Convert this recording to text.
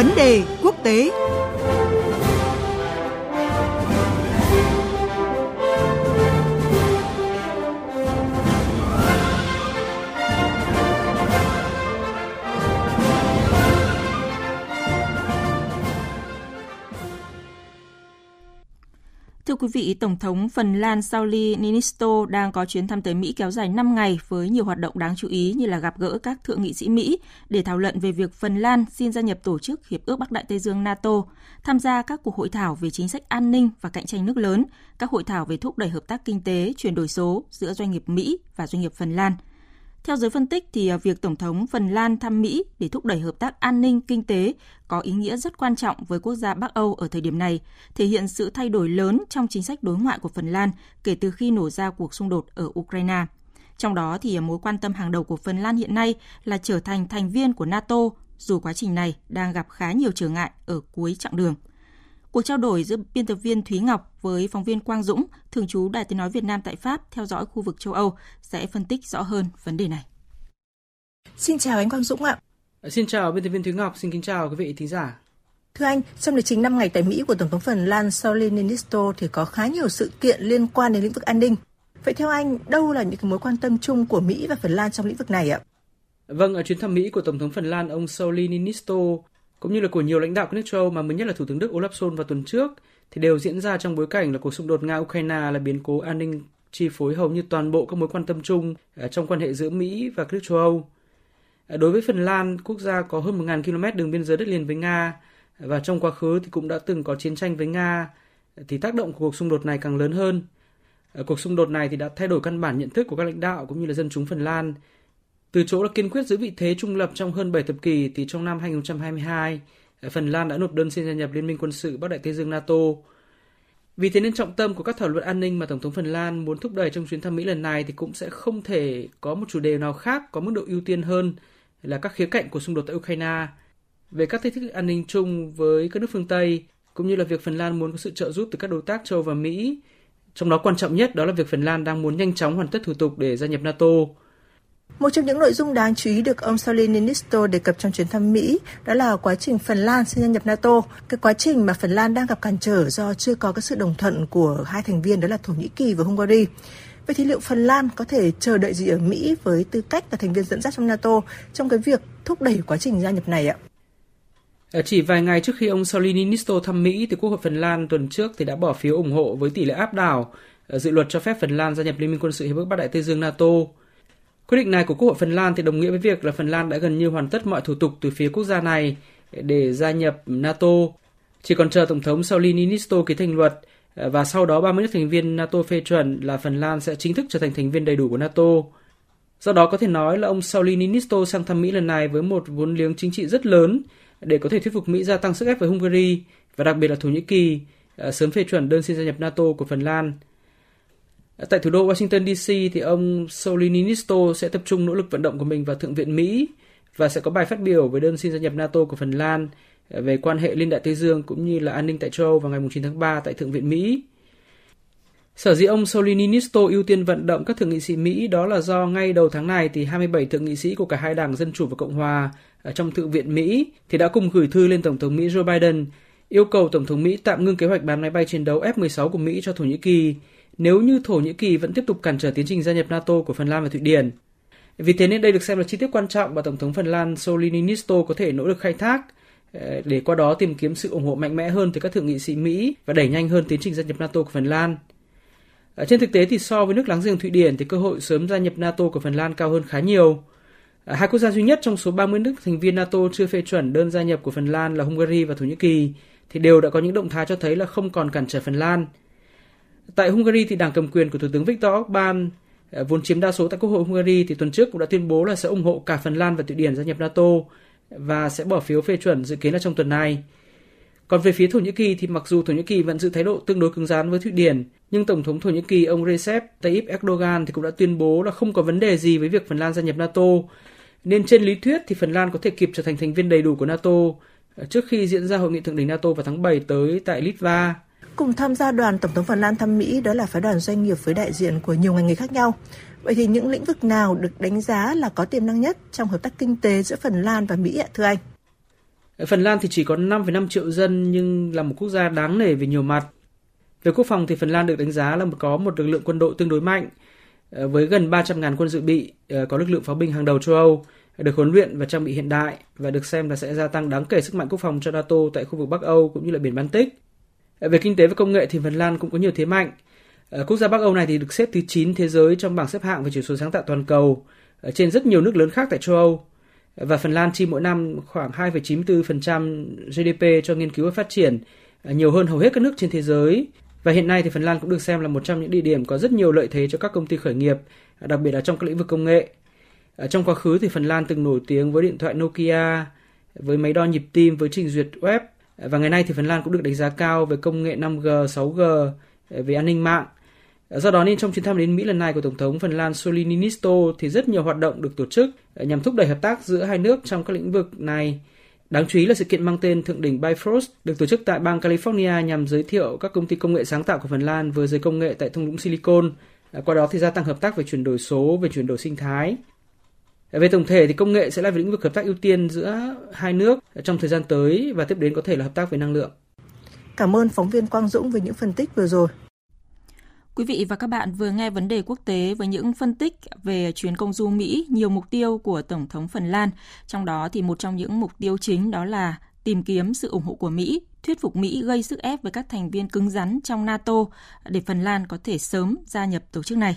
Vấn đề quốc tế. Quý vị, Tổng thống Phần Lan Sauli Niinisto đang có chuyến thăm tới Mỹ kéo dài 5 ngày với nhiều hoạt động đáng chú ý như là gặp gỡ các thượng nghị sĩ Mỹ để thảo luận về việc Phần Lan xin gia nhập tổ chức Hiệp ước Bắc Đại Tây Dương NATO, tham gia các cuộc hội thảo về chính sách an ninh và cạnh tranh nước lớn, các hội thảo về thúc đẩy hợp tác kinh tế, chuyển đổi số giữa doanh nghiệp Mỹ và doanh nghiệp Phần Lan – theo giới phân tích thì à, việc Tổng thống Phần Lan thăm Mỹ để thúc đẩy hợp tác an ninh kinh tế có ý nghĩa rất quan trọng với quốc gia Bắc Âu ở thời điểm này, thể hiện sự thay đổi lớn trong chính sách đối ngoại của Phần Lan kể từ khi nổ ra cuộc xung đột ở Ukraine. Trong đó thì à, mối quan tâm hàng đầu của Phần Lan hiện nay là trở thành thành viên của NATO, dù quá trình này đang gặp khá nhiều trở ngại ở cuối chặng đường. Cuộc trao đổi giữa biên tập viên Thúy Ngọc với phóng viên Quang Dũng, thường trú Đài Tiếng Nói Việt Nam tại Pháp theo dõi khu vực châu Âu sẽ phân tích rõ hơn vấn đề này. Xin chào anh Quang Dũng ạ. Xin chào biên tập viên Thúy Ngọc, xin kính chào quý vị thính giả. Thưa anh, trong lịch trình 5 ngày tại Mỹ của Tổng thống Phần Lan Sauli Niinisto thì có khá nhiều sự kiện liên quan đến lĩnh vực an ninh. Vậy theo anh, đâu là những mối quan tâm chung của Mỹ và Phần Lan trong lĩnh vực này ạ? Vâng, ở chuyến thăm Mỹ của Tổng thống Phần Lan ông Sauli Niinisto cũng như là của nhiều lãnh đạo các nước châu Âu mà mới nhất là Thủ tướng Đức Olaf Scholz vào tuần trước thì đều diễn ra trong bối cảnh là cuộc xung đột Nga-Ukraine là biến cố an ninh chi phối hầu như toàn bộ các mối quan tâm chung ờ, trong quan hệ giữa Mỹ và các nước châu Âu. Ờ, đối với Phần Lan, quốc gia có hơn 1.000 km đường biên giới đất liền với Nga và trong quá khứ thì cũng đã từng có chiến tranh với Nga thì tác động của cuộc xung đột này càng lớn hơn. Ờ, cuộc xung đột này thì đã thay đổi căn bản nhận thức của các lãnh đạo cũng như là dân chúng Phần Lan từ chỗ là kiên quyết giữ vị thế trung lập trong hơn 7 thập kỷ thì trong năm 2022, Phần Lan đã nộp đơn xin gia nhập Liên minh quân sự Bắc Đại Tây Dương NATO. Vì thế nên trọng tâm của các thảo luận an ninh mà Tổng thống Phần Lan muốn thúc đẩy trong chuyến thăm Mỹ lần này thì cũng sẽ không thể có một chủ đề nào khác có mức độ ưu tiên hơn là các khía cạnh của xung đột tại Ukraine. Về các thách thức an ninh chung với các nước phương Tây, cũng như là việc Phần Lan muốn có sự trợ giúp từ các đối tác châu và Mỹ. Trong đó quan trọng nhất đó là việc Phần Lan đang muốn nhanh chóng hoàn tất thủ tục để gia nhập NATO. Một trong những nội dung đáng chú ý được ông Sauli Niinisto đề cập trong chuyến thăm Mỹ đó là quá trình Phần Lan xin gia nhập NATO. Cái quá trình mà Phần Lan đang gặp cản trở do chưa có cái sự đồng thuận của hai thành viên đó là Thổ Nhĩ Kỳ và Hungary. Vậy thì liệu Phần Lan có thể chờ đợi gì ở Mỹ với tư cách là thành viên dẫn dắt trong NATO trong cái việc thúc đẩy quá trình gia nhập này ạ? À, chỉ vài ngày trước khi ông Sauli Niinisto thăm Mỹ, thì Quốc hội Phần Lan tuần trước thì đã bỏ phiếu ủng hộ với tỷ lệ áp đảo à, dự luật cho phép Phần Lan gia nhập Liên minh quân sự Hiệp ước Bắc Đại Tây Dương NATO. Quyết định này của Quốc hội Phần Lan thì đồng nghĩa với việc là Phần Lan đã gần như hoàn tất mọi thủ tục từ phía quốc gia này để gia nhập NATO. Chỉ còn chờ Tổng thống Sauli Niinisto ký thành luật ờ, và sau đó 30 nước thành viên NATO phê chuẩn là Phần Lan sẽ chính thức trở thành thành viên đầy đủ của NATO. Do đó có thể nói là ông Sauli Niinisto sang thăm Mỹ lần này với một vốn liếng chính trị rất lớn để có thể thuyết phục Mỹ gia tăng sức ép với Hungary và đặc biệt là Thổ Nhĩ Kỳ ờ, sớm phê chuẩn đơn xin gia nhập NATO của Phần Lan. Tại thủ đô Washington DC thì ông Sauli sẽ tập trung nỗ lực vận động của mình vào Thượng viện Mỹ và sẽ có bài phát biểu về đơn xin gia nhập NATO của Phần Lan ờ, về quan hệ Liên Đại Tây Dương cũng như là an ninh tại châu Âu vào ngày 9 tháng 3 tại Thượng viện Mỹ. Sở dĩ ông Sauli ưu tiên vận động các thượng nghị sĩ Mỹ đó là do ngay đầu tháng này thì 27 thượng nghị sĩ của cả hai đảng Dân Chủ và Cộng Hòa ở trong Thượng viện Mỹ thì đã cùng gửi thư lên Tổng thống Mỹ Joe Biden, yêu cầu Tổng thống Mỹ tạm ngưng kế hoạch bán máy bay chiến đấu F-16 của Mỹ cho Thổ Nhĩ Kỳ nếu như Thổ Nhĩ Kỳ vẫn tiếp tục cản trở tiến trình gia nhập NATO của Phần Lan và Thụy Điển. Vì thế nên đây được xem là chi tiết quan trọng và Tổng thống Phần Lan Sauli Niinisto có thể nỗ lực khai thác ờ, để qua đó tìm kiếm sự ủng hộ mạnh mẽ hơn từ các thượng nghị sĩ Mỹ và đẩy nhanh hơn tiến trình gia nhập NATO của Phần Lan. Ở trên thực tế thì so với nước láng giềng Thụy Điển thì cơ hội sớm gia nhập NATO của Phần Lan cao hơn khá nhiều. Ờ, hai quốc gia duy nhất trong số 30 nước thành viên NATO chưa phê chuẩn đơn gia nhập của Phần Lan là Hungary và Thổ Nhĩ Kỳ thì đều đã có những động thái cho thấy là không còn cản trở Phần Lan – Tại Hungary thì đảng cầm quyền của Thủ tướng Viktor Orbán ờ, vốn chiếm đa số tại Quốc hội Hungary thì tuần trước cũng đã tuyên bố là sẽ ủng hộ cả Phần Lan và Thụy Điển gia nhập NATO và sẽ bỏ phiếu phê chuẩn dự kiến là trong tuần này. Còn về phía Thổ Nhĩ Kỳ thì mặc dù Thổ Nhĩ Kỳ vẫn giữ thái độ tương đối cứng rắn với Thụy Điển, nhưng Tổng thống Thổ Nhĩ Kỳ ông Recep Tayyip Erdogan thì cũng đã tuyên bố là không có vấn đề gì với việc Phần Lan gia nhập NATO. Nên trên lý thuyết thì Phần Lan có thể kịp trở thành thành viên đầy đủ của NATO ờ, trước khi diễn ra hội nghị thượng đỉnh NATO vào tháng 7 tới tại Litva. Cùng tham gia đoàn Tổng thống Phần Lan thăm Mỹ đó là phái đoàn doanh nghiệp với đại diện của nhiều ngành nghề khác nhau. Vậy thì những lĩnh vực nào được đánh giá là có tiềm năng nhất trong hợp tác kinh tế giữa Phần Lan và Mỹ ạ thưa anh? Phần Lan thì chỉ có 5,5 triệu dân nhưng là một quốc gia đáng nể về nhiều mặt. Về quốc phòng thì Phần Lan được đánh giá là có một lực lượng quân đội tương đối mạnh ờ, với gần 300.000 quân dự bị, ờ, có lực lượng pháo binh hàng đầu châu Âu, được huấn luyện và trang bị hiện đại và được xem là sẽ gia tăng đáng kể sức mạnh quốc phòng cho NATO tại khu vực Bắc Âu cũng như là biển Baltic. Về kinh tế và công nghệ thì Phần Lan cũng có nhiều thế mạnh. Ờ, quốc gia Bắc Âu này thì được xếp thứ 9 thế giới trong bảng xếp hạng về chỉ số sáng tạo toàn cầu ờ, trên rất nhiều nước lớn khác tại châu Âu. Và Phần Lan chi mỗi năm khoảng 2,94% GDP cho nghiên cứu và phát triển, ờ, nhiều hơn hầu hết các nước trên thế giới. Và hiện nay thì Phần Lan cũng được xem là một trong những địa điểm có rất nhiều lợi thế cho các công ty khởi nghiệp, đặc biệt là trong các lĩnh vực công nghệ. Trong quá khứ thì Phần Lan từng nổi tiếng với điện thoại Nokia, với máy đo nhịp tim, với trình duyệt web. Và ngày nay thì Phần Lan cũng được đánh giá cao về công nghệ 5G, 6G, ờ, về an ninh mạng. Ờ, do đó nên trong chuyến thăm đến Mỹ lần này của Tổng thống Phần Lan Sauli Niinisto thì rất nhiều hoạt động được tổ chức ờ, nhằm thúc đẩy hợp tác giữa hai nước trong các lĩnh vực này. Đáng chú ý là sự kiện mang tên Thượng đỉnh Bifrost được tổ chức tại bang California nhằm giới thiệu các công ty công nghệ sáng tạo của Phần Lan với giới công nghệ tại thung lũng Silicon. Qua đó thì gia tăng hợp tác về chuyển đổi số, về chuyển đổi sinh thái. Về tổng thể thì công nghệ sẽ là lĩnh vực hợp tác ưu tiên giữa hai nước trong thời gian tới và tiếp đến có thể là hợp tác về năng lượng. Cảm ơn phóng viên Quang Dũng về những phân tích vừa rồi. Quý vị và các bạn vừa nghe vấn đề quốc tế với những phân tích về chuyến công du Mỹ, nhiều mục tiêu của Tổng thống Phần Lan. Trong đó thì một trong những mục tiêu chính đó là tìm kiếm sự ủng hộ của Mỹ, thuyết phục Mỹ gây sức ép với các thành viên cứng rắn trong NATO để Phần Lan có thể sớm gia nhập tổ chức này.